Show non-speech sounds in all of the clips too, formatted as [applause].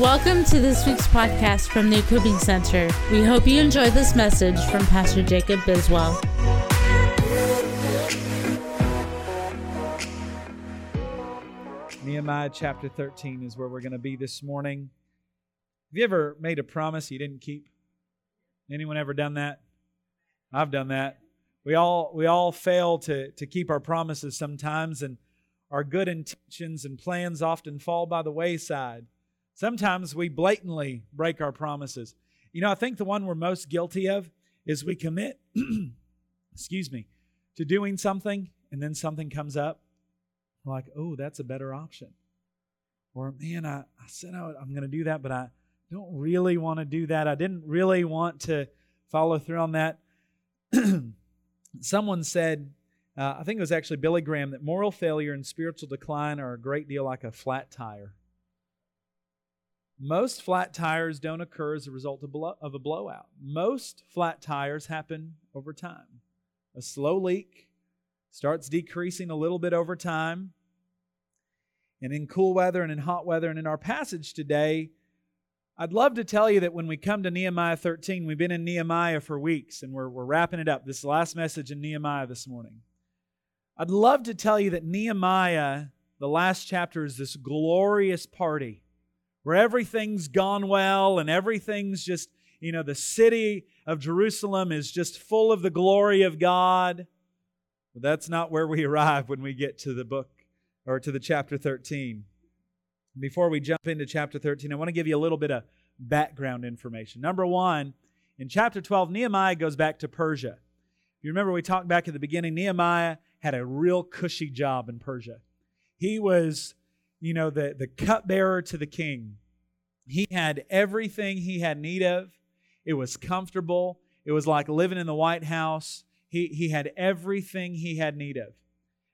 Welcome to this week's podcast from the Equipping Center. We hope you enjoy this message from Pastor Jacob Biswell. Nehemiah chapter 13 is where we're going to be this morning. Have you ever made a promise you didn't keep? Anyone ever done that? I've done that. We all we all fail to to keep our promises sometimes and our good intentions and plans often fall by the wayside. Sometimes we blatantly break our promises. You know, I think the one we're most guilty of is we commit, [clears throat] excuse me, to doing something and then something comes up. We're like, oh, that's a better option. Or, man, I, I said I, I'm going to do that, but I don't really want to do that. I didn't really want to follow through on that. [clears throat] Someone said, uh, I think it was actually Billy Graham, that moral failure and spiritual decline are a great deal like a flat tire. Most flat tires don't occur as a result of, blow, of a blowout. Most flat tires happen over time. A slow leak starts decreasing a little bit over time. And in cool weather and in hot weather, and in our passage today, I'd love to tell you that when we come to Nehemiah 13, we've been in Nehemiah for weeks and we're, we're wrapping it up. This last message in Nehemiah this morning. I'd love to tell you that Nehemiah, the last chapter, is this glorious party where everything's gone well and everything's just, you know, the city of Jerusalem is just full of the glory of God. But that's not where we [laughs] arrive when we get to the book or to the chapter 13. Before we jump into chapter 13, I want to give you a little bit of background information. Number one, in chapter 12, Nehemiah goes back to Persia. You remember, we talked back at the beginning, Nehemiah had a real cushy job in Persia. He was you know, the, the cupbearer to the king. He had everything he had need of. It was comfortable. It was like living in the White House. He, he had everything he had need of.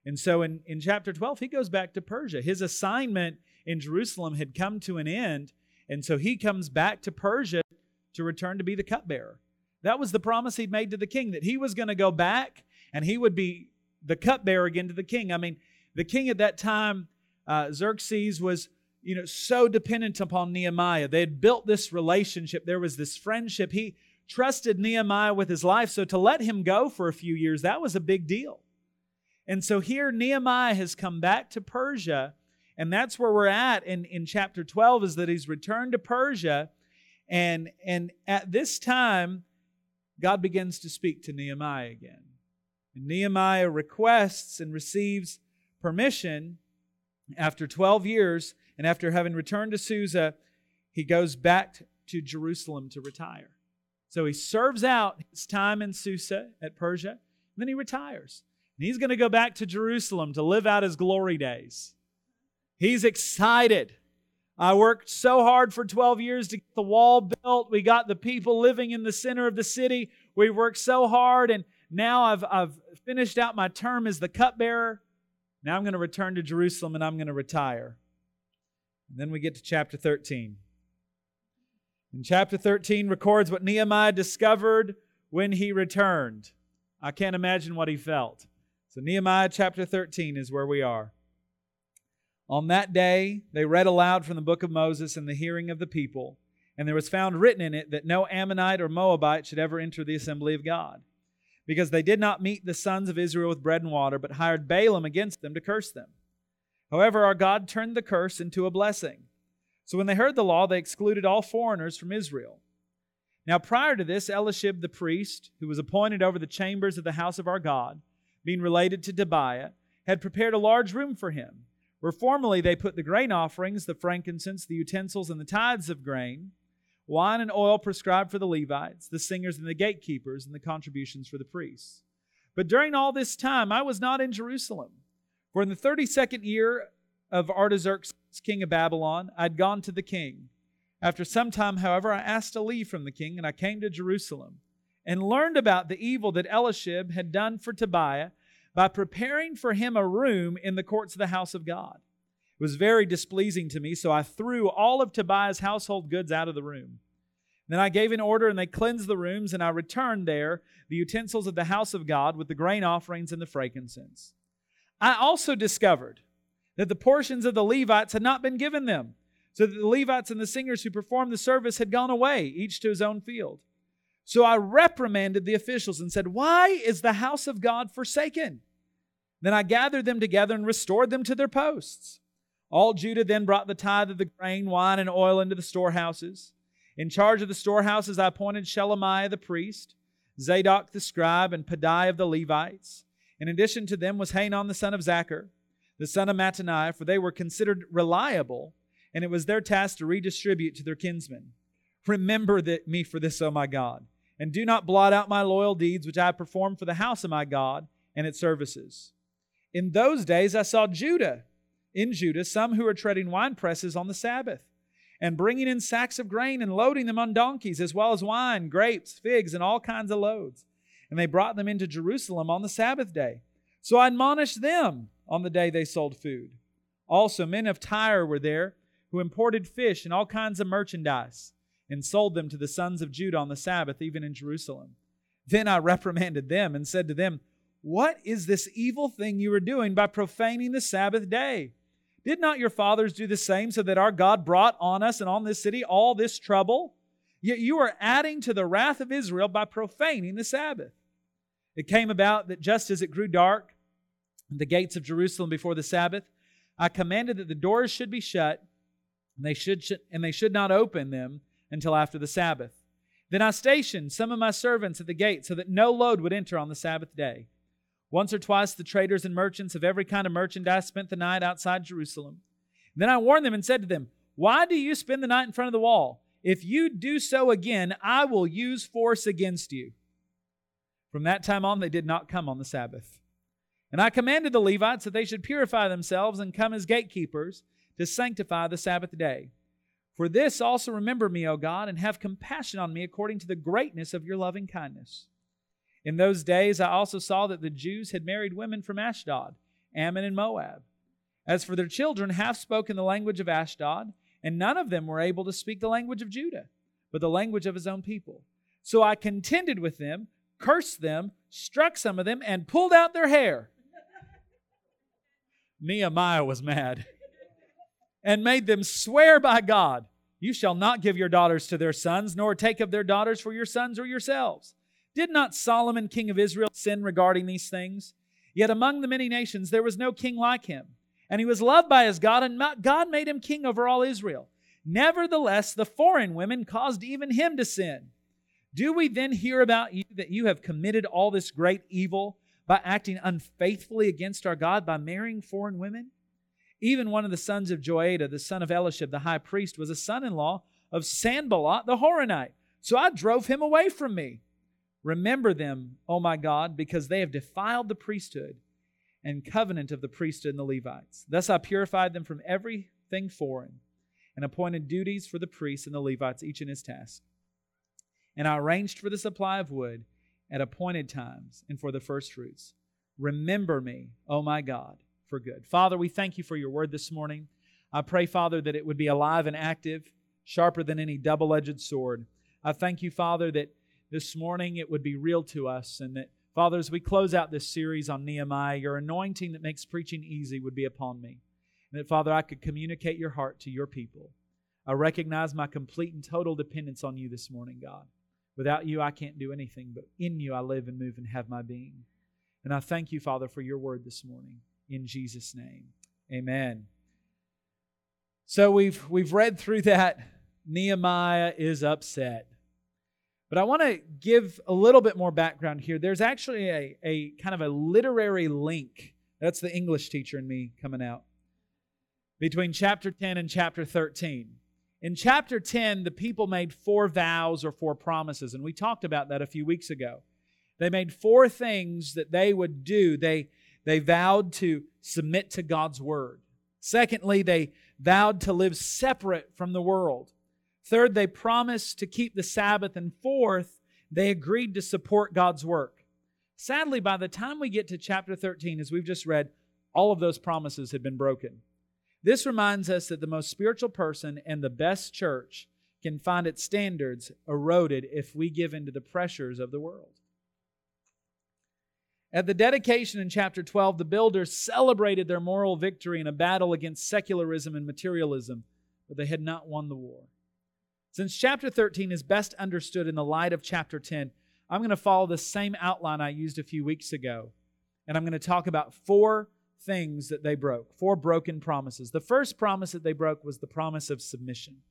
And so in, in chapter 12, he goes back to Persia. His assignment in Jerusalem had come to an end. And so he comes back to Persia to return to be the cupbearer. That was the promise he'd made to the king that he was going to go back and he would be the cupbearer again to the king. I mean, the king at that time uh, Xerxes was you know so dependent upon Nehemiah. They had built this relationship. There was this friendship. He trusted Nehemiah with his life. So to let him go for a few years, that was a big deal. And so here Nehemiah has come back to Persia, and that's where we're at in, in chapter 12, is that he's returned to Persia. And, and at this time, God begins to speak to Nehemiah again. And Nehemiah requests and receives permission after 12 years, and after having returned to Susa, he goes back to Jerusalem to retire. So he serves out his time in Susa at Persia, and then he retires. And he's going to go back to Jerusalem to live out his glory days. He's excited. I worked so hard for 12 years to get the wall built. We got the people living in the center of the city. We worked so hard, and now I've, I've finished out my term as the cupbearer. Now I'm going to return to Jerusalem and I'm going to retire. And then we get to chapter 13. And chapter 13 records what Nehemiah discovered when he returned. I can't imagine what he felt. So, Nehemiah chapter 13 is where we are. On that day, they read aloud from the book of Moses in the hearing of the people, and there was found written in it that no Ammonite or Moabite should ever enter the assembly of God because they did not meet the sons of Israel with bread and water, but hired Balaam against them to curse them. However, our God turned the curse into a blessing. So when they heard the law, they excluded all foreigners from Israel. Now, prior to this, Eliashib the priest, who was appointed over the chambers of the house of our God, being related to Tobiah, had prepared a large room for him, where formerly they put the grain offerings, the frankincense, the utensils, and the tithes of grain wine and oil prescribed for the Levites, the singers, and the gatekeepers, and the contributions for the priests. But during all this time, I was not in Jerusalem. For in the 32nd year of Artaxerxes, king of Babylon, I'd gone to the king. After some time, however, I asked a leave from the king, and I came to Jerusalem and learned about the evil that Eliashib had done for Tobiah by preparing for him a room in the courts of the house of God. It was very displeasing to me, so I threw all of Tobiah's household goods out of the room. Then I gave an order, and they cleansed the rooms, and I returned there the utensils of the house of God with the grain offerings and the frankincense. I also discovered that the portions of the Levites had not been given them. so that the Levites and the singers who performed the service had gone away, each to his own field. So I reprimanded the officials and said, Why is the house of God forsaken? Then I gathered them together and restored them to their posts. All Judah then brought the tithe of the grain, wine, and oil into the storehouses. In charge of the storehouses, I appointed Shelemiah the priest, Zadok the scribe, and Pedaiah of the Levites. In addition to them was Hanan the son of Zaccur, the son of Mattaniah, for they were considered reliable, and it was their task to redistribute to their kinsmen. Remember that, me for this, O my God, and do not blot out my loyal deeds which I have performed for the house of my God and its services. In those days I saw Judah, in Judah, some who were treading wine presses on the Sabbath, and bringing in sacks of grain and loading them on donkeys, as well as wine, grapes, figs, and all kinds of loads. And they brought them into Jerusalem on the Sabbath day. So I admonished them on the day they sold food. Also, men of Tyre were there who imported fish and all kinds of merchandise and sold them to the sons of Judah on the Sabbath, even in Jerusalem. Then I reprimanded them and said to them, What is this evil thing you are doing by profaning the Sabbath day? Did not your fathers do the same so that our God brought on us and on this city all this trouble? Yet you are adding to the wrath of Israel by profaning the Sabbath. It came about that just as it grew dark, the gates of Jerusalem before the Sabbath, I commanded that the doors should be shut, and they should, and they should not open them until after the Sabbath. Then I stationed some of my servants at the gate so that no load would enter on the Sabbath day. Once or twice the traders and merchants of every kind of merchandise spent the night outside Jerusalem. Then I warned them and said to them, Why do you spend the night in front of the wall? If you do so again, I will use force against you. From that time on, they did not come on the Sabbath. And I commanded the Levites that they should purify themselves and come as gatekeepers to sanctify the Sabbath day. For this also remember me, O God, and have compassion on me according to the greatness of your loving kindness. In those days I also saw that the Jews had married women from Ashdod, Ammon, and Moab. As for their children, half spoke in the language of Ashdod, and none of them were able to speak the language of Judah, but the language of his own people. So I contended with them, cursed them, struck some of them, and pulled out their hair. Nehemiah was mad and made them swear by God, You shall not give your daughters to their sons, nor take of their daughters for your sons or yourselves. Did not Solomon, king of Israel, sin regarding these things? Yet among the many nations there was no king like him, and he was loved by his God, and God made him king over all Israel. Nevertheless, the foreign women caused even him to sin. Do we then hear about you that you have committed all this great evil by acting unfaithfully against our God by marrying foreign women? Even one of the sons of Joiada, the son of Eliashib, the high priest, was a son in law of Sanballat the Horonite. So I drove him away from me. Remember them, O my God, because they have defiled the priesthood and covenant of the priesthood and the Levites. Thus I purified them from everything foreign and appointed duties for the priests and the Levites, each in his task. And I arranged for the supply of wood at appointed times and for the firstfruits. Remember me, O my God, for good. Father, we thank you for your word this morning. I pray, Father, that it would be alive and active, sharper than any double edged sword. I thank you, Father, that this morning it would be real to us and that, Father, as we close out this series on Nehemiah, your anointing that makes preaching easy would be upon me. And that, Father, I could communicate your heart to your people. I recognize my complete and total dependence on you this morning, God. Without you, I can't do anything, but in you I live and move and have my being. And I thank you, Father, for your word this morning. In Jesus' name, amen. So we've, we've read through that. Nehemiah is upset. But I want to give a little bit more background here. There's actually a, a kind of a literary link. That's the English teacher in me coming out. Between chapter 10 and chapter 13. In chapter 10, the people made four vows or four promises, and we talked about that a few weeks ago. They made four things that they would do. They, they vowed to submit to God's word. Secondly, they vowed to live separate from the world. Third, they promised to keep the Sabbath. And fourth, they agreed to support God's work. Sadly, by the time we get to chapter 13, as we've just read, all of those promises had been broken. This reminds us that the most spiritual person and the best church can find its standards eroded if we give in to the pressures of the world. At the dedication in chapter 12, the builders celebrated their moral victory in a battle against secularism and materialism. but they had not won the war. Since chapter 13 is best understood in the light of chapter 10, I'm going to follow the same outline I used a few weeks ago. And I'm going to talk about four things that they broke, four broken promises. The first promise that they broke was the promise of submission.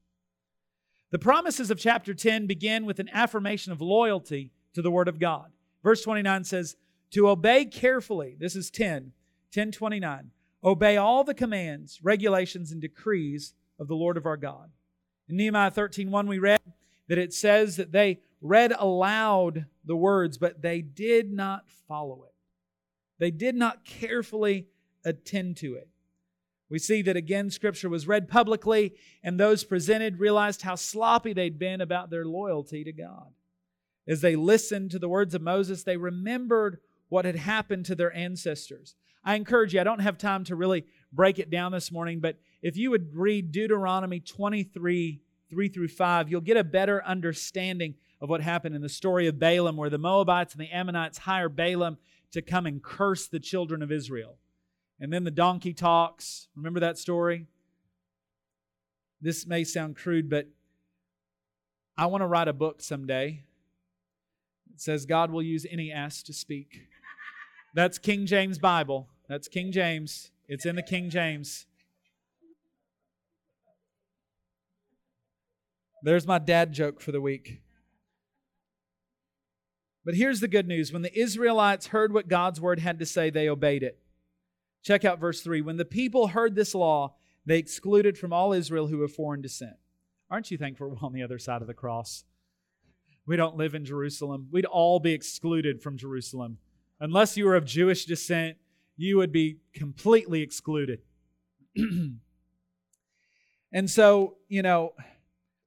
The promises of chapter 10 begin with an affirmation of loyalty to the Word of God. Verse 29 says, To obey carefully, this is 10, 1029, obey all the commands, regulations, and decrees of the Lord of our God. In Nehemiah 13, 1, we read that it says that they read aloud the words, but they did not follow it. They did not carefully attend to it. We see that again, Scripture was read publicly, and those presented realized how sloppy they'd been about their loyalty to God. As they listened to the words of Moses, they remembered what had happened to their ancestors. I encourage you, I don't have time to really break it down this morning, but if you would read Deuteronomy 23 3 through 5, you'll get a better understanding of what happened in the story of Balaam, where the Moabites and the Ammonites hire Balaam to come and curse the children of Israel. And then the donkey talks. Remember that story? This may sound crude, but I want to write a book someday. It says God will use any ass to speak. That's King James Bible. That's King James. It's in the King James. There's my dad joke for the week. But here's the good news when the Israelites heard what God's word had to say, they obeyed it. Check out verse 3. When the people heard this law, they excluded from all Israel who were foreign descent. Aren't you thankful we're on the other side of the cross? We don't live in Jerusalem. We'd all be excluded from Jerusalem. Unless you were of Jewish descent, you would be completely excluded. [clears throat] and so, you know,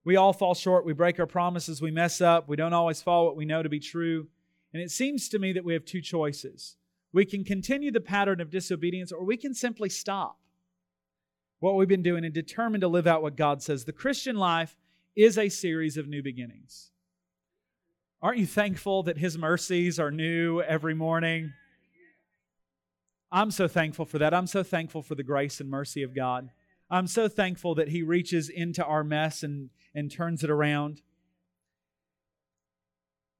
we all fall short. We break our promises. We mess up. We don't always follow what we know to be true. And it seems to me that we have two choices. We can continue the pattern of disobedience, or we can simply stop what we've been doing and determine to live out what God says. The Christian life is a series of new beginnings. Aren't you thankful that His mercies are new every morning? I'm so thankful for that. I'm so thankful for the grace and mercy of God. I'm so thankful that He reaches into our mess and, and turns it around.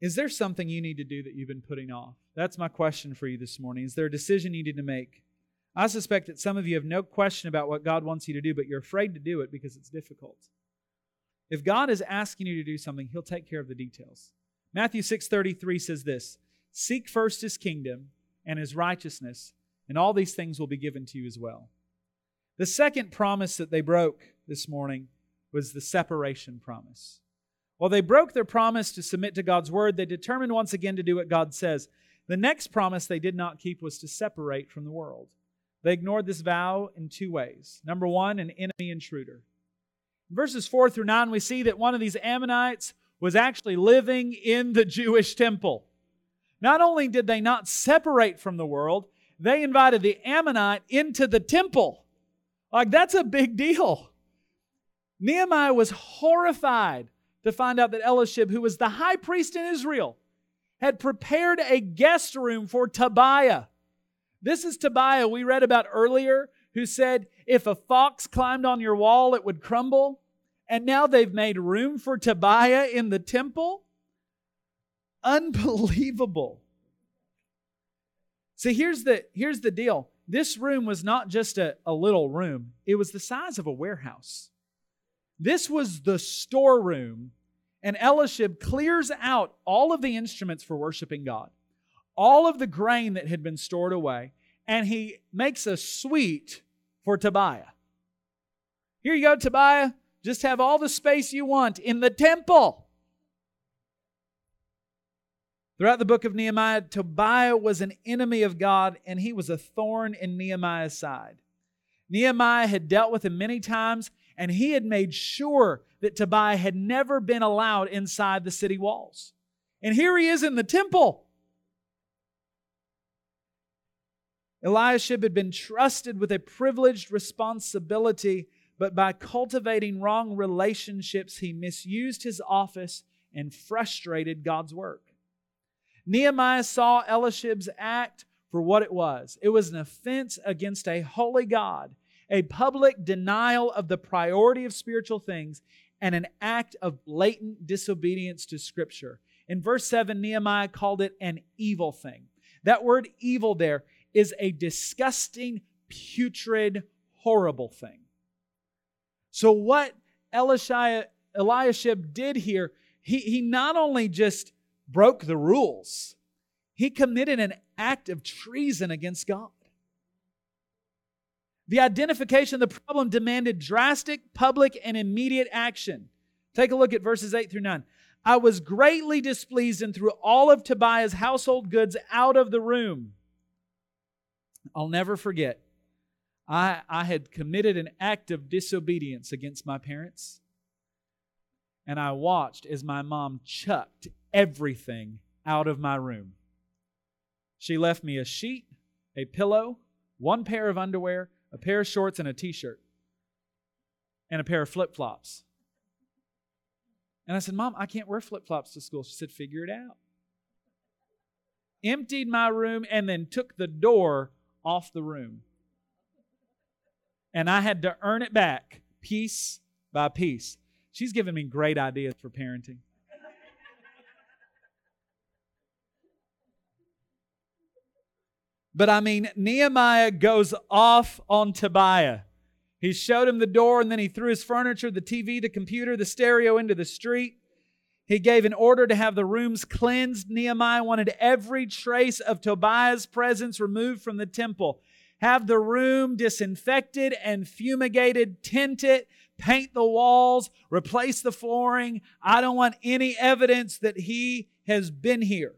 Is there something you need to do that you've been putting off? That's my question for you this morning. Is there a decision you need to make? I suspect that some of you have no question about what God wants you to do, but you're afraid to do it because it's difficult. If God is asking you to do something, he'll take care of the details. Matthew 6:33 says this, "Seek first his kingdom and his righteousness, and all these things will be given to you as well." The second promise that they broke this morning was the separation promise. While they broke their promise to submit to God's word, they determined once again to do what God says. The next promise they did not keep was to separate from the world. They ignored this vow in two ways. Number one, an enemy intruder. In verses 4 through 9, we see that one of these Ammonites was actually living in the Jewish temple. Not only did they not separate from the world, they invited the Ammonite into the temple. Like, that's a big deal. Nehemiah was horrified to find out that Eliashib, who was the high priest in Israel, had prepared a guest room for Tobiah. This is Tobiah we read about earlier, who said, If a fox climbed on your wall, it would crumble. And now they've made room for Tobiah in the temple? Unbelievable. See, here's the, here's the deal. This room was not just a, a little room, it was the size of a warehouse. This was the storeroom and Eliashib clears out all of the instruments for worshiping God, all of the grain that had been stored away, and he makes a suite for Tobiah. Here you go, Tobiah. Just have all the space you want in the temple. Throughout the book of Nehemiah, Tobiah was an enemy of God and he was a thorn in Nehemiah's side. Nehemiah had dealt with him many times and he had made sure that Tobiah had never been allowed inside the city walls. And here he is in the temple. Eliashib had been trusted with a privileged responsibility, but by cultivating wrong relationships, he misused his office and frustrated God's work. Nehemiah saw Eliashib's act for what it was it was an offense against a holy God a public denial of the priority of spiritual things, and an act of blatant disobedience to Scripture. In verse 7, Nehemiah called it an evil thing. That word evil there is a disgusting, putrid, horrible thing. So, what Elishia, Eliashib did here, he, he not only just broke the rules, he committed an act of treason against God. The identification of the problem demanded drastic, public, and immediate action. Take a look at verses 8 through 9. I was greatly displeased and threw all of Tobiah's household goods out of the room. I'll never forget. I, I had committed an act of disobedience against my parents. And I watched as my mom chucked everything out of my room. She left me a sheet, a pillow, one pair of underwear, a pair of shorts, and a t shirt, and a pair of flip flops. And I said, Mom, I can't wear flip flops to school. She said, Figure it out. Emptied my room and then took the door off the room. And I had to earn it back piece by piece. She's given me great ideas for parenting. But I mean, Nehemiah goes off on Tobiah. He showed him the door and then he threw his furniture, the TV, the computer, the stereo into the street. He gave an order to have the rooms cleansed. Nehemiah wanted every trace of Tobiah's presence removed from the temple. Have the room disinfected and fumigated, tint it, paint the walls, replace the flooring. I don't want any evidence that he has been here.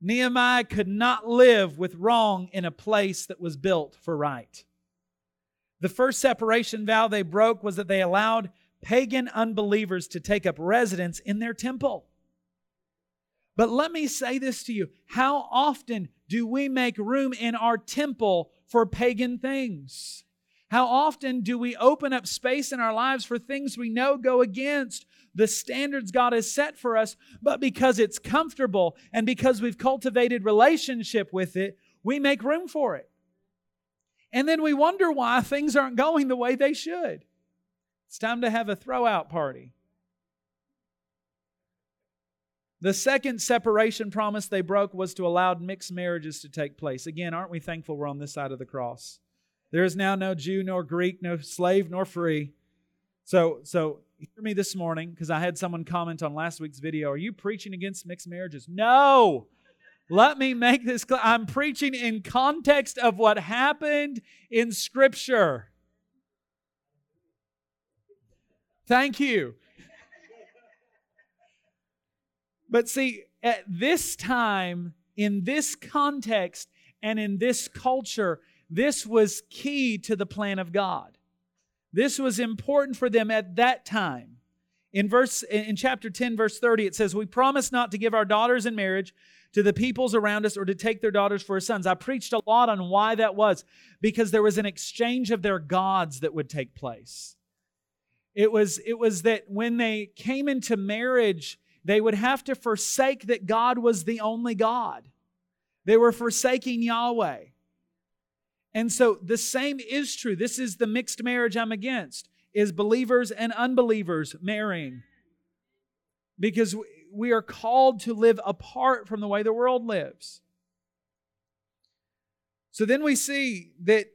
Nehemiah could not live with wrong in a place that was built for right. The first separation vow they broke was that they allowed pagan unbelievers to take up residence in their temple. But let me say this to you how often do we make room in our temple for pagan things? How often do we open up space in our lives for things we know go against the standards God has set for us, but because it's comfortable and because we've cultivated relationship with it, we make room for it. And then we wonder why things aren't going the way they should. It's time to have a throwout party. The second separation promise they broke was to allow mixed marriages to take place. Again, aren't we thankful we're on this side of the cross? There is now no Jew nor Greek, no slave nor free. So, so hear me this morning because I had someone comment on last week's video. Are you preaching against mixed marriages? No. Let me make this clear. I'm preaching in context of what happened in Scripture. Thank you. But see, at this time, in this context, and in this culture, this was key to the plan of God. This was important for them at that time. In verse in chapter 10 verse 30 it says, "We promise not to give our daughters in marriage to the peoples around us or to take their daughters for our sons." I preached a lot on why that was because there was an exchange of their gods that would take place. It was it was that when they came into marriage, they would have to forsake that God was the only God. They were forsaking Yahweh. And so the same is true. This is the mixed marriage I'm against is believers and unbelievers marrying. Because we are called to live apart from the way the world lives. So then we see that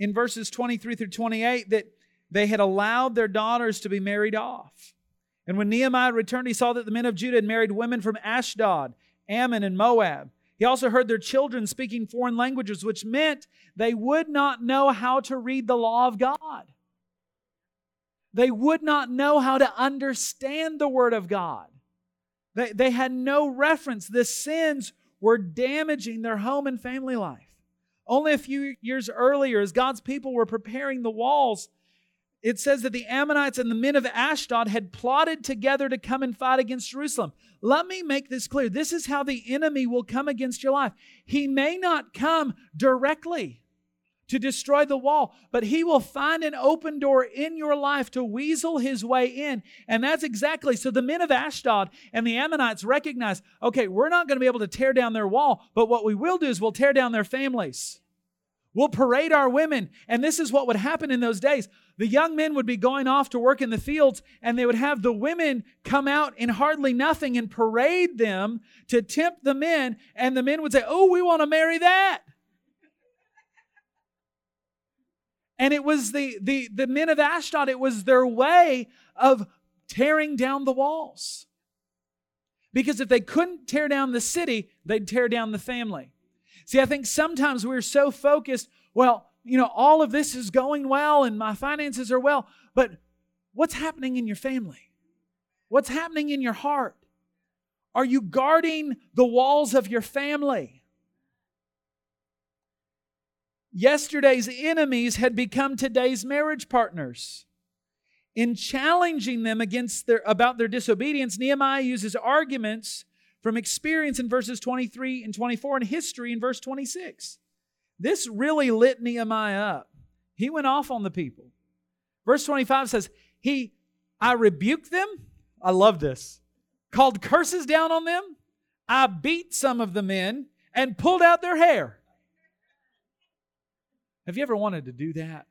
in verses 23 through 28 that they had allowed their daughters to be married off. And when Nehemiah returned, he saw that the men of Judah had married women from Ashdod, Ammon, and Moab. He also heard their children speaking foreign languages, which meant they would not know how to read the law of God. They would not know how to understand the Word of God. They, they had no reference. The sins were damaging their home and family life. Only a few years earlier, as God's people were preparing the walls, it says that the Ammonites and the men of Ashdod had plotted together to come and fight against Jerusalem. Let me make this clear. This is how the enemy will come against your life. He may not come directly to destroy the wall, but he will find an open door in your life to weasel his way in. And that's exactly so the men of Ashdod and the Ammonites recognize okay, we're not going to be able to tear down their wall, but what we will do is we'll tear down their families. We'll parade our women. And this is what would happen in those days. The young men would be going off to work in the fields, and they would have the women come out in hardly nothing and parade them to tempt the men. And the men would say, Oh, we want to marry that. And it was the, the, the men of Ashdod, it was their way of tearing down the walls. Because if they couldn't tear down the city, they'd tear down the family. See, I think sometimes we're so focused, well, you know, all of this is going well and my finances are well, but what's happening in your family? What's happening in your heart? Are you guarding the walls of your family? Yesterday's enemies had become today's marriage partners. In challenging them against their, about their disobedience, Nehemiah uses arguments from experience in verses 23 and 24 and history in verse 26. This really lit Nehemiah up. He went off on the people. Verse 25 says, He I rebuked them. I love this. Called curses down on them. I beat some of the men and pulled out their hair. Have you ever wanted to do that?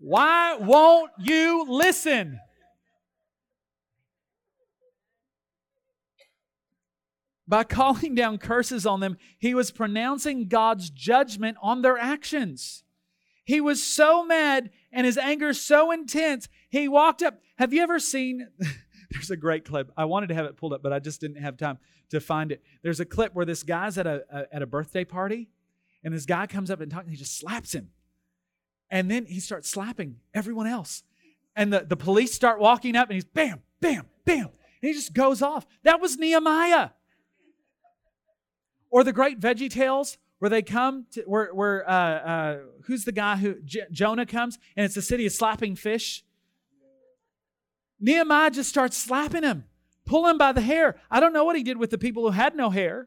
Why won't you listen? By calling down curses on them, he was pronouncing God's judgment on their actions. He was so mad and his anger so intense, he walked up. Have you ever seen? [laughs] There's a great clip. I wanted to have it pulled up, but I just didn't have time to find it. There's a clip where this guy's at a, a at a birthday party and this guy comes up and talks, and he just slaps him. And then he starts slapping everyone else. And the, the police start walking up, and he's bam, bam, bam. And he just goes off. That was Nehemiah. Or the great Veggie Tales, where they come to, where, where uh, uh, who's the guy who, J- Jonah comes, and it's the city of slapping fish. Nehemiah just starts slapping him, pull him by the hair. I don't know what he did with the people who had no hair.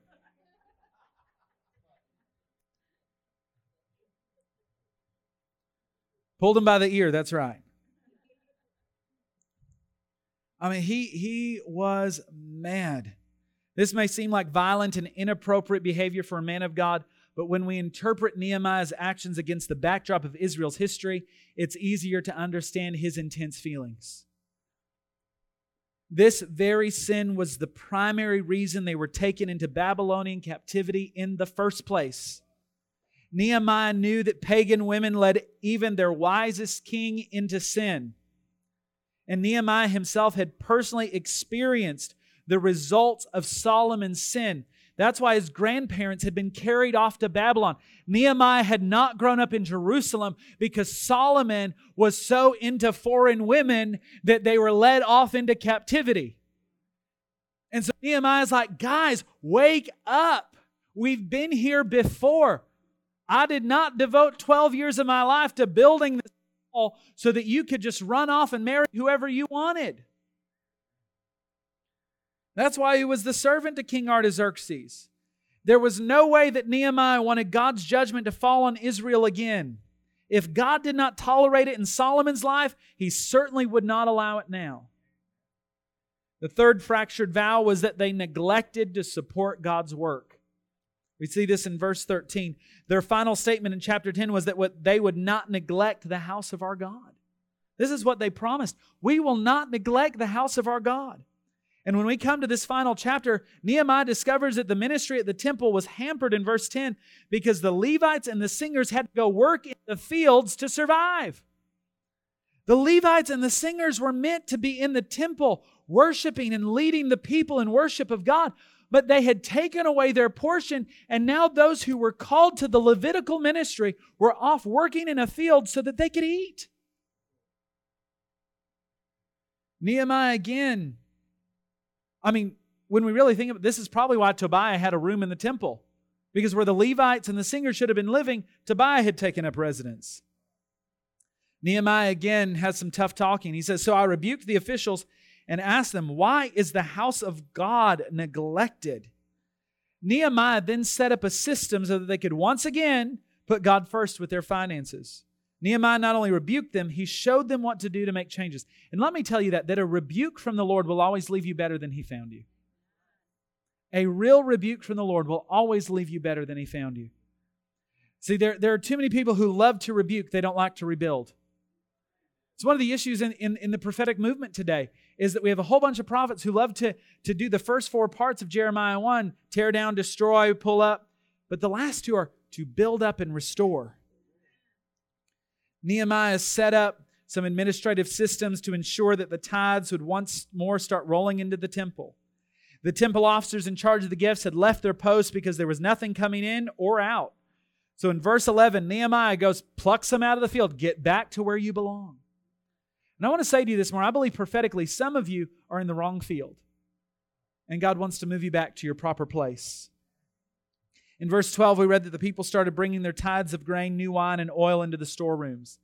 Pulled him by the ear, that's right. I mean, he, he was mad. This may seem like violent and inappropriate behavior for a man of God, but when we interpret Nehemiah's actions against the backdrop of Israel's history, it's easier to understand his intense feelings. This very sin was the primary reason they were taken into Babylonian captivity in the first place. Nehemiah knew that pagan women led even their wisest king into sin. And Nehemiah himself had personally experienced the results of Solomon's sin. That's why his grandparents had been carried off to Babylon. Nehemiah had not grown up in Jerusalem because Solomon was so into foreign women that they were led off into captivity. And so Nehemiah's like, guys, wake up. We've been here before. I did not devote 12 years of my life to building this wall so that you could just run off and marry whoever you wanted. That's why he was the servant to King Artaxerxes. There was no way that Nehemiah wanted God's judgment to fall on Israel again. If God did not tolerate it in Solomon's life, he certainly would not allow it now. The third fractured vow was that they neglected to support God's work. We see this in verse 13. Their final statement in chapter 10 was that what they would not neglect the house of our God. This is what they promised. We will not neglect the house of our God. And when we come to this final chapter, Nehemiah discovers that the ministry at the temple was hampered in verse 10 because the Levites and the singers had to go work in the fields to survive. The Levites and the singers were meant to be in the temple, worshiping and leading the people in worship of God but they had taken away their portion, and now those who were called to the Levitical ministry were off working in a field so that they could eat. Nehemiah again. I mean, when we really think of it, this is probably why Tobiah had a room in the temple. Because where the Levites and the singers should have been living, Tobiah had taken up residence. Nehemiah again has some tough talking. He says, So I rebuked the officials and asked them, Why is the house of God neglected? Nehemiah then set up a system so that they could once again put God first with their finances. Nehemiah not only rebuked them, he showed them what to do to make changes. And let me tell you that that a rebuke from the Lord will always leave you better than he found you. A real rebuke from the Lord will always leave you better than he found you. See, there, there are too many people who love to rebuke, they don't like to rebuild. It's one of the issues in, in, in, the prophetic movement today is that we have a whole bunch of prophets who love to, to do the first four parts of Jeremiah 1 tear down, destroy, pull up. But the last two are to build up and restore. Nehemiah set up some administrative systems to ensure that the tithes would once more start rolling into the temple. The temple officers in charge of the gifts had left their posts because there was nothing coming in or out. So in verse 11, Nehemiah goes, Pluck some out of the field, get back to where you belong. And I want to say to you this morning, I believe prophetically, some of you are in the wrong field. And God wants to move you back to your proper place. In verse 12, we read that the people started bringing their tithes of grain, new wine, and oil into the storerooms.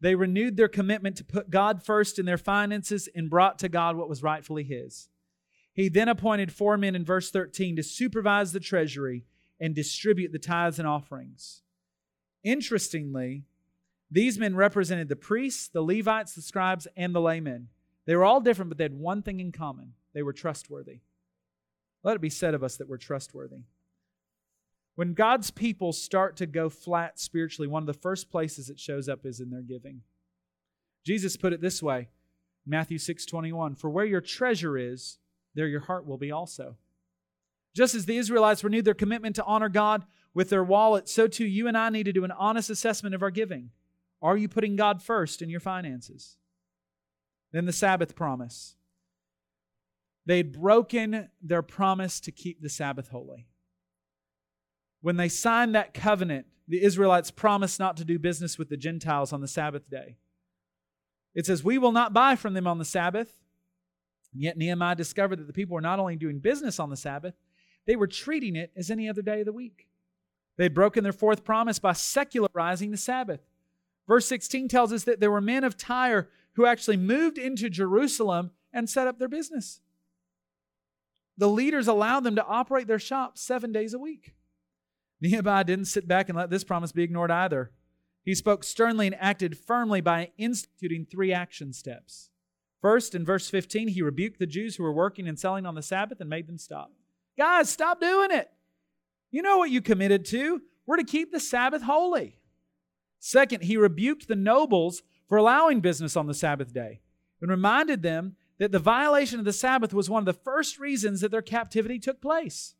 They renewed their commitment to put God first in their finances and brought to God what was rightfully His. He then appointed four men in verse 13 to supervise the treasury and distribute the tithes and offerings. Interestingly, these men represented the priests, the Levites, the scribes, and the laymen. They were all different, but they had one thing in common they were trustworthy. Let it be said of us that we're trustworthy. When God's people start to go flat spiritually, one of the first places it shows up is in their giving. Jesus put it this way Matthew 6 21 For where your treasure is, there your heart will be also. Just as the Israelites renewed their commitment to honor God with their wallet, so too you and I need to do an honest assessment of our giving. Are you putting God first in your finances? Then the Sabbath promise. They had broken their promise to keep the Sabbath holy. When they signed that covenant, the Israelites promised not to do business with the Gentiles on the Sabbath day. It says, We will not buy from them on the Sabbath. And yet Nehemiah discovered that the people were not only doing business on the Sabbath, they were treating it as any other day of the week. They had broken their fourth promise by secularizing the Sabbath. Verse 16 tells us that there were men of Tyre who actually moved into Jerusalem and set up their business. The leaders allowed them to operate their shops seven days a week. Nehemiah didn't sit back and let this promise be ignored either. He spoke sternly and acted firmly by instituting three action steps. First, in verse 15, he rebuked the Jews who were working and selling on the Sabbath and made them stop. Guys, stop doing it. You know what you committed to. We're to keep the Sabbath holy. Second, he rebuked the nobles for allowing business on the Sabbath day and reminded them that the violation of the Sabbath was one of the first reasons that their captivity took place.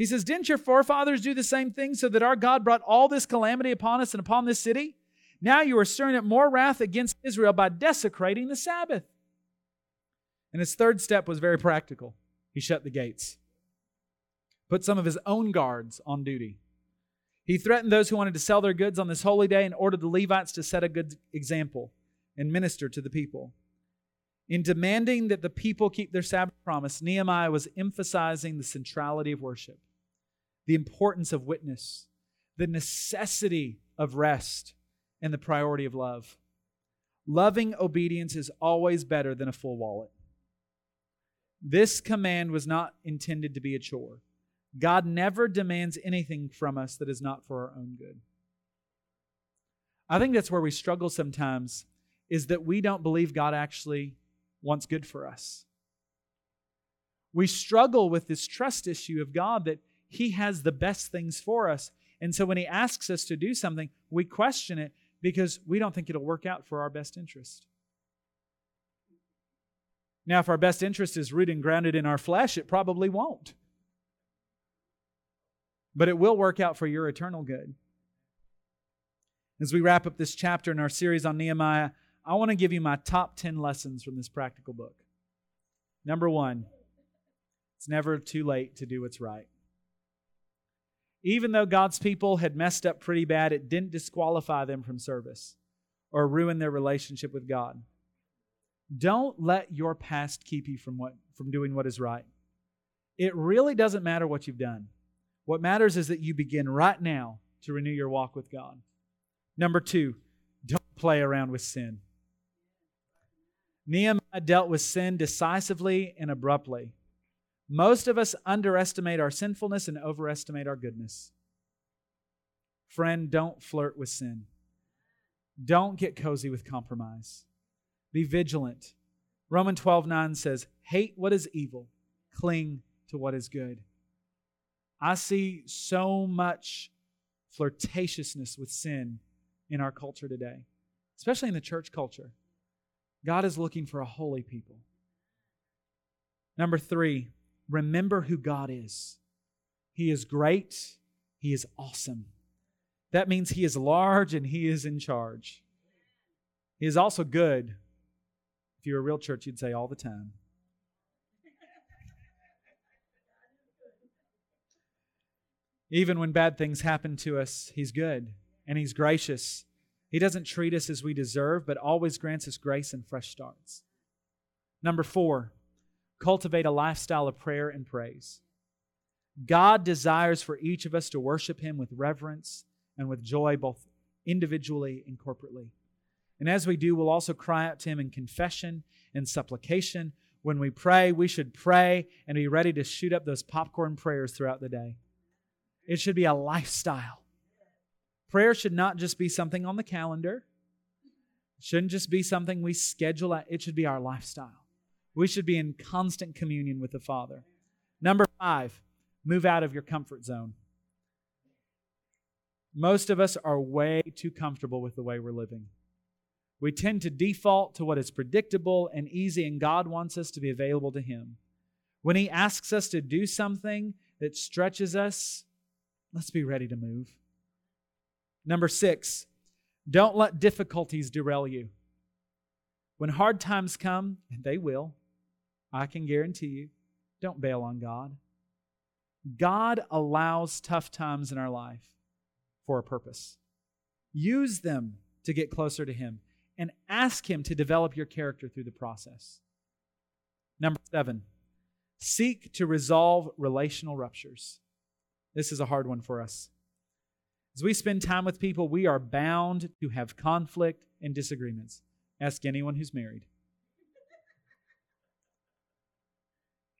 He says, Didn't your forefathers do the same thing so that our God brought all this calamity upon us and upon this city? Now you are stirring up more wrath against Israel by desecrating the Sabbath. And his third step was very practical. He shut the gates, put some of his own guards on duty. He threatened those who wanted to sell their goods on this holy day and ordered the Levites to set a good example and minister to the people. In demanding that the people keep their Sabbath promise, Nehemiah was emphasizing the centrality of worship, the importance of witness, the necessity of rest, and the priority of love. Loving obedience is always better than a full wallet. This command was not intended to be a chore. God never demands anything from us that is not for our own good. I think that's where we struggle sometimes is that we don't believe God actually wants good for us. We struggle with this trust issue of God that He has the best things for us. And so when He asks us to do something, we question it because we don't think it'll work out for our best interest. Now, if our best interest is rooted and grounded in our flesh, it probably won't but it will work out for your eternal good. As we wrap up this chapter in our series on Nehemiah, I want to give you my top 10 lessons from this practical book. Number one, it's never too late to do what's right. Even though God's people had messed up pretty bad, it didn't disqualify them from service or ruin their relationship with God. Don't let your past keep you from, what, from doing what is right. It really doesn't matter what you've done. What matters is that you begin right now to renew your walk with God. Number two, don't play around with sin. Nehemiah dealt with sin decisively and abruptly. Most of us underestimate our sinfulness and overestimate our goodness. Friend, don't flirt with sin. Don't get cozy with compromise. Be vigilant. Romans 12 9 says, Hate what is evil, cling to what is good. I see so much flirtatiousness with sin in our culture today, especially in the church culture. God is looking for a holy people. Number three, remember who God is. He is great, He is awesome. That means He is large and He is in charge. He is also good. If you were a real church, you'd say all the time. Even when bad things happen to us, He's good and He's gracious. He doesn't treat us as we deserve, but always grants us grace and fresh starts. Number four, cultivate a lifestyle of prayer and praise. God desires for each of us to worship Him with reverence and with joy, both individually and corporately. And as we do, we'll also cry out to Him in confession and supplication. When we pray, we should pray and be ready to shoot up those popcorn prayers throughout the day. It should be a lifestyle. Prayer should not just be something on the calendar. It shouldn't just be something we schedule. It should be our lifestyle. We should be in constant communion with the Father. Number five, move out of your comfort zone. Most of us are way too comfortable with the way we're living. We tend to default to what is predictable and easy, and God wants us to be available to Him. When He asks us to do something that stretches us, Let's be ready to move. Number six, don't let difficulties derail you. When hard times come, and they will, I can guarantee you, don't bail on God. God allows tough times in our life for a purpose. Use them to get closer to Him and ask Him to develop your character through the process. Number seven, seek to resolve relational ruptures. This is a hard one for us. As we spend time with people, we are bound to have conflict and disagreements. Ask anyone who's married.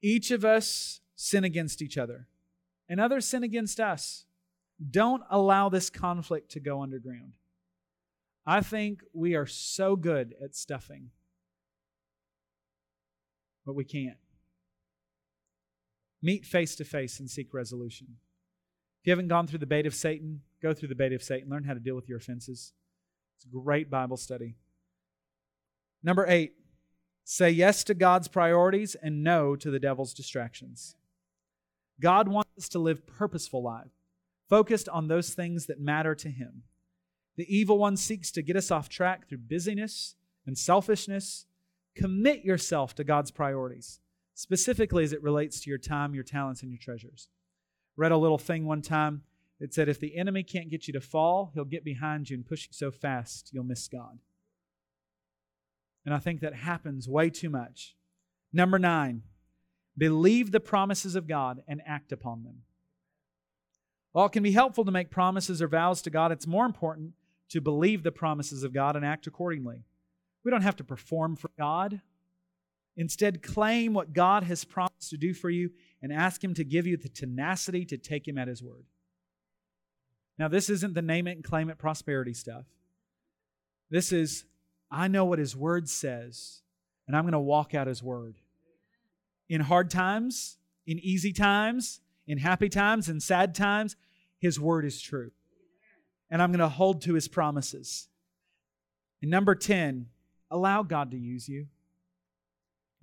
Each of us sin against each other, and others sin against us. Don't allow this conflict to go underground. I think we are so good at stuffing, but we can't. Meet face to face and seek resolution. If you haven't gone through the bait of Satan, go through the bait of Satan. Learn how to deal with your offenses. It's a great Bible study. Number eight, say yes to God's priorities and no to the devil's distractions. God wants us to live purposeful lives, focused on those things that matter to Him. The evil one seeks to get us off track through busyness and selfishness. Commit yourself to God's priorities, specifically as it relates to your time, your talents, and your treasures read a little thing one time that said if the enemy can't get you to fall, he'll get behind you and push you so fast you'll miss God. And I think that happens way too much. Number nine, believe the promises of God and act upon them. While it can be helpful to make promises or vows to God, it's more important to believe the promises of God and act accordingly. We don't have to perform for God. Instead, claim what God has promised to do for you and ask Him to give you the tenacity to take Him at His word. Now, this isn't the name it and claim it prosperity stuff. This is, I know what His word says, and I'm going to walk out His word. In hard times, in easy times, in happy times, in sad times, His word is true. And I'm going to hold to His promises. And number 10, allow God to use you.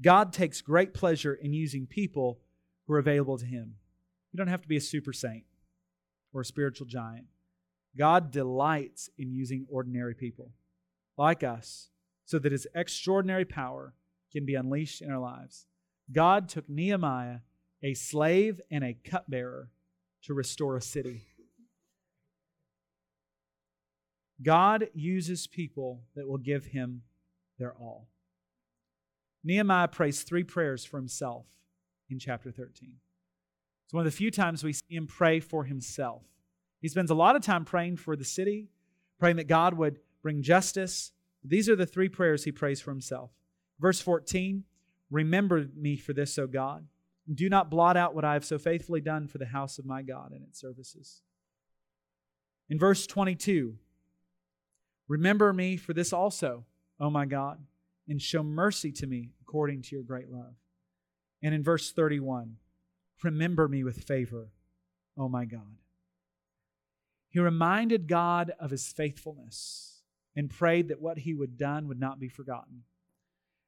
God takes great pleasure in using people who are available to Him. You don't have to be a super saint or a spiritual giant. God delights in using ordinary people like us so that His extraordinary power can be unleashed in our lives. God took Nehemiah, a slave and a cupbearer, to restore a city. God uses people that will give him their all. Nehemiah prays three prayers for himself in chapter 13. It's one of the few times we see him pray for himself. He spends a lot of time praying for the city, praying that God would bring justice. These are the three prayers he prays for himself. Verse 14 Remember me for this, O God. Do not blot out what I have so faithfully done for the house of my God and its services. In verse 22, Remember me for this also, O my God, and show mercy to me according to your great love. And in verse 31, remember me with favor, O my God. He reminded God of his faithfulness and prayed that what he would done would not be forgotten.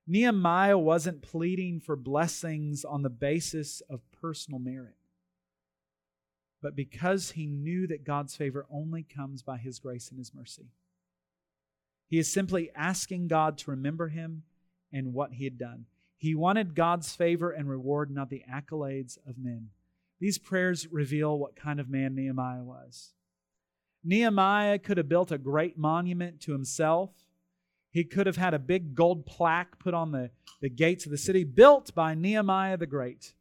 Nehemiah wasn't pleading for blessings on the basis of personal merit, but because he knew that God's favor only comes by his grace and his mercy. He is simply asking God to remember him and what he had done. He wanted God's favor and reward, not the accolades of men. These prayers reveal what kind of man Nehemiah was. Nehemiah could have built a great monument to himself he could have had a big gold plaque put on the, the gates of the city, built by Nehemiah the Great.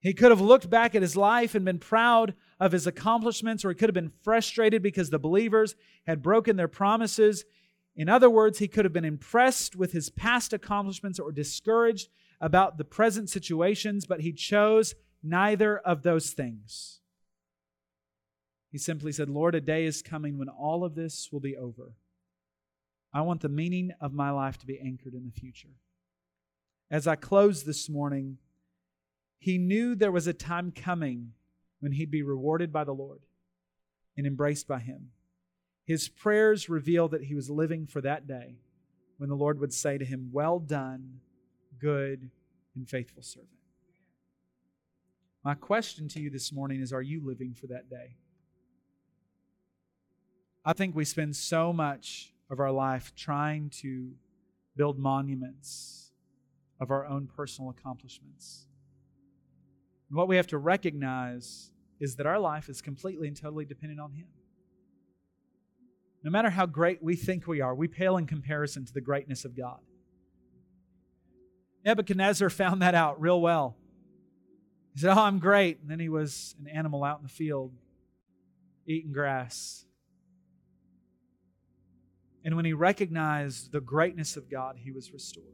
He could have looked back at his life and been proud of his accomplishments, or he could have been frustrated because the believers had broken their promises. In other words, he could have been impressed with his past accomplishments or discouraged about the present situations, but he chose neither of those things. He simply said, Lord, a day is coming when all of this will be over. I want the meaning of my life to be anchored in the future. As I close this morning, he knew there was a time coming when he'd be rewarded by the Lord and embraced by him. His prayers reveal that he was living for that day when the Lord would say to him, Well done, good and faithful servant. My question to you this morning is Are you living for that day? I think we spend so much of our life trying to build monuments of our own personal accomplishments. And what we have to recognize is that our life is completely and totally dependent on Him. No matter how great we think we are, we pale in comparison to the greatness of God. Nebuchadnezzar found that out real well. He said, Oh, I'm great. And then he was an animal out in the field eating grass. And when he recognized the greatness of God, he was restored.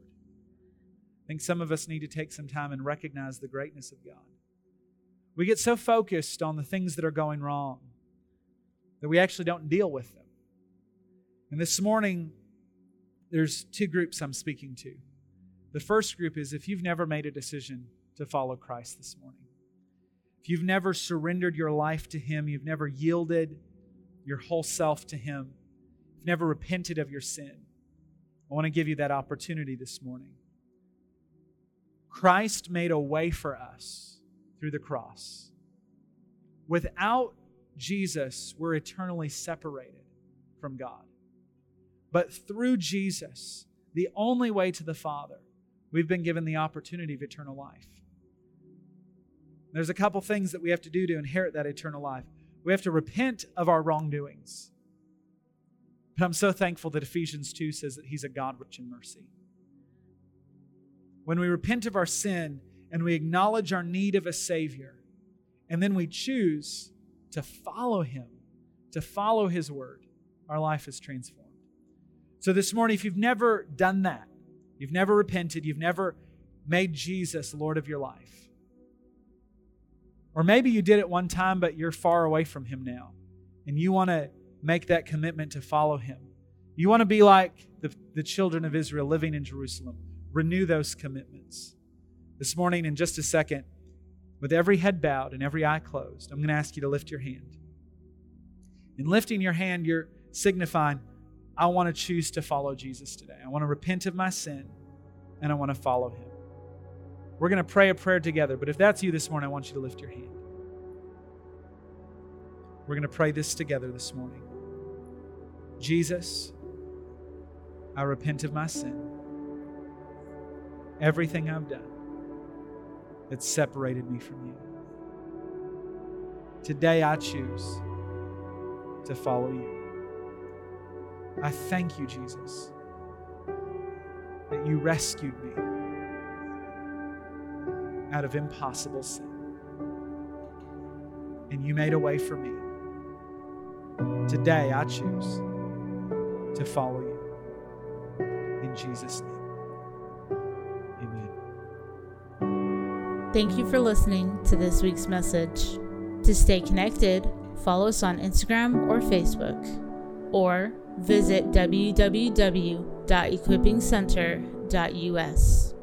I think some of us need to take some time and recognize the greatness of God. We get so focused on the things that are going wrong that we actually don't deal with them. And this morning, there's two groups I'm speaking to. The first group is if you've never made a decision to follow Christ this morning, if you've never surrendered your life to Him, you've never yielded your whole self to Him never repented of your sin, I want to give you that opportunity this morning. Christ made a way for us through the cross. Without Jesus, we're eternally separated from God. But through Jesus, the only way to the Father, we've been given the opportunity of eternal life. There's a couple things that we have to do to inherit that eternal life. We have to repent of our wrongdoings. But I'm so thankful that Ephesians 2 says that He's a God rich in mercy. When we repent of our sin and we acknowledge our need of a Savior, and then we choose to follow Him, to follow His word, our life is transformed. So this morning, if you've never done that, you've never repented, you've never made Jesus Lord of your life, or maybe you did it one time, but you're far away from Him now, and you want to make that commitment to follow him. You want to be like the, the children of Israel living in Jerusalem. Renew those commitments. This morning, in just a second, with every head bowed and every eye closed, I'm going to ask you to lift your hand. In lifting your hand, you're signifying, I want to choose to follow Jesus today. I want to repent of my sin and I want to follow him. We're going to pray a prayer together, but if that's you this morning, I want you to lift your hand. We're going to pray this together this morning. Jesus, I repent of my sin. Everything I've done that separated me from you. Today I choose to follow you. I thank you, Jesus, that you rescued me out of impossible sin. And you made a way for me. Today I choose to follow you. In Jesus' name. Amen. Thank you for listening to this week's message. To stay connected, follow us on Instagram or Facebook, or visit www.equippingcenter.us.